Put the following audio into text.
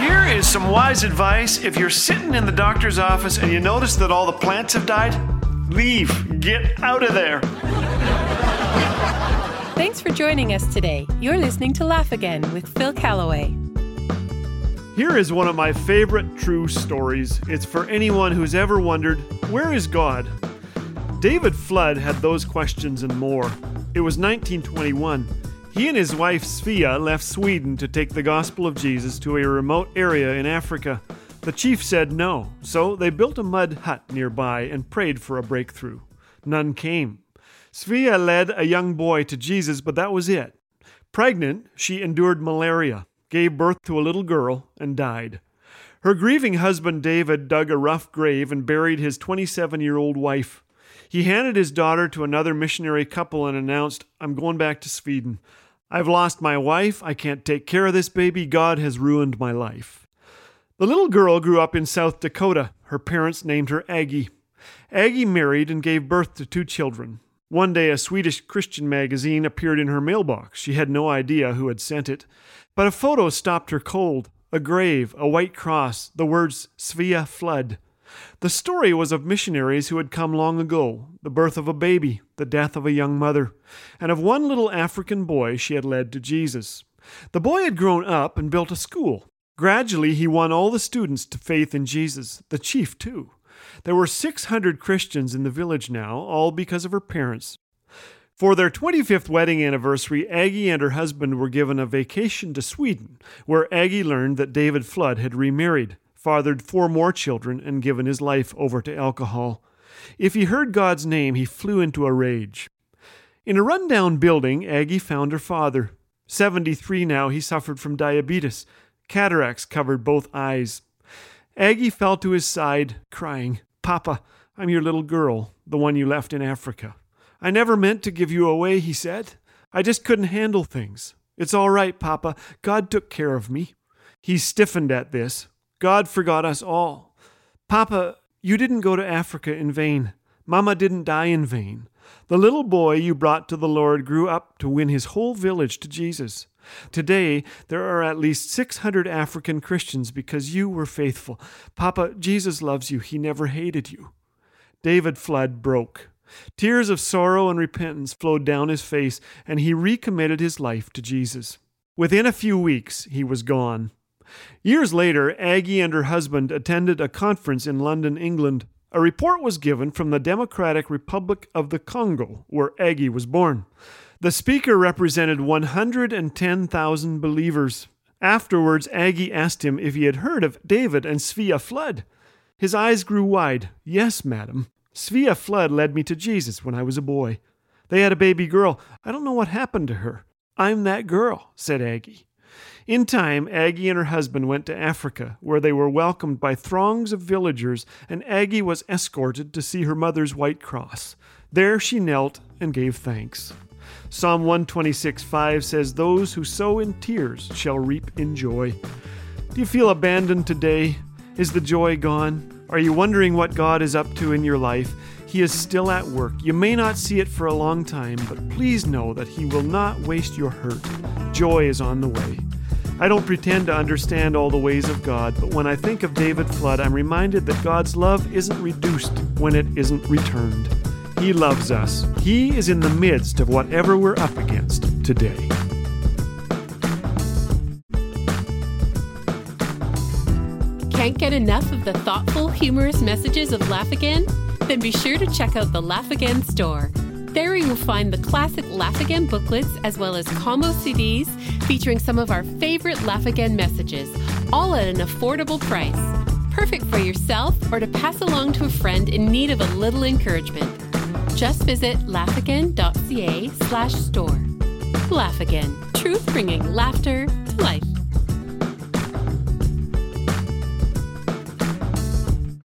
Here is some wise advice. If you're sitting in the doctor's office and you notice that all the plants have died, leave. Get out of there. Thanks for joining us today. You're listening to Laugh Again with Phil Callaway. Here is one of my favorite true stories. It's for anyone who's ever wondered, where is God? David Flood had those questions and more. It was 1921. He and his wife Svea left Sweden to take the gospel of Jesus to a remote area in Africa. The chief said no, so they built a mud hut nearby and prayed for a breakthrough. None came. Svea led a young boy to Jesus, but that was it. Pregnant, she endured malaria, gave birth to a little girl, and died. Her grieving husband David dug a rough grave and buried his 27 year old wife. He handed his daughter to another missionary couple and announced, I'm going back to Sweden. I've lost my wife. I can't take care of this baby. God has ruined my life. The little girl grew up in South Dakota. Her parents named her Aggie. Aggie married and gave birth to two children. One day, a Swedish Christian magazine appeared in her mailbox. She had no idea who had sent it. But a photo stopped her cold a grave, a white cross, the words Svea Flood. The story was of missionaries who had come long ago, the birth of a baby, the death of a young mother, and of one little African boy she had led to Jesus. The boy had grown up and built a school. Gradually, he won all the students to faith in Jesus, the chief, too. There were 600 Christians in the village now, all because of her parents. For their 25th wedding anniversary, Aggie and her husband were given a vacation to Sweden, where Aggie learned that David Flood had remarried, fathered four more children, and given his life over to alcohol. If he heard God's name, he flew into a rage. In a rundown building, Aggie found her father. 73 now, he suffered from diabetes. Cataracts covered both eyes. Aggie fell to his side, crying, Papa, I'm your little girl, the one you left in Africa. I never meant to give you away, he said. I just couldn't handle things. It's all right, Papa. God took care of me. He stiffened at this. God forgot us all. Papa, you didn't go to Africa in vain. Mama didn't die in vain. The little boy you brought to the Lord grew up to win his whole village to Jesus. Today, there are at least 600 African Christians because you were faithful. Papa, Jesus loves you. He never hated you. David Flood broke. Tears of sorrow and repentance flowed down his face, and he recommitted his life to Jesus. Within a few weeks, he was gone. Years later, Aggie and her husband attended a conference in London, England. A report was given from the Democratic Republic of the Congo, where Aggie was born. The speaker represented 110,000 believers. Afterwards, Aggie asked him if he had heard of David and Svea Flood. His eyes grew wide. Yes, madam. Svea Flood led me to Jesus when I was a boy. They had a baby girl. I don't know what happened to her. I'm that girl, said Aggie. In time, Aggie and her husband went to Africa, where they were welcomed by throngs of villagers, and Aggie was escorted to see her mother's white cross. There she knelt and gave thanks. Psalm 126 5 says, Those who sow in tears shall reap in joy. Do you feel abandoned today? Is the joy gone? Are you wondering what God is up to in your life? He is still at work. You may not see it for a long time, but please know that He will not waste your hurt. Joy is on the way. I don't pretend to understand all the ways of God, but when I think of David Flood, I'm reminded that God's love isn't reduced when it isn't returned. He loves us. He is in the midst of whatever we're up against today. Can't get enough of the thoughtful, humorous messages of Laugh Again? Then be sure to check out the Laugh Again store. There you will find the classic Laugh Again booklets as well as combo CDs featuring some of our favorite Laugh Again messages, all at an affordable price. Perfect for yourself or to pass along to a friend in need of a little encouragement. Just visit laughagain.ca slash store. Laugh Again, truth bringing laughter to life.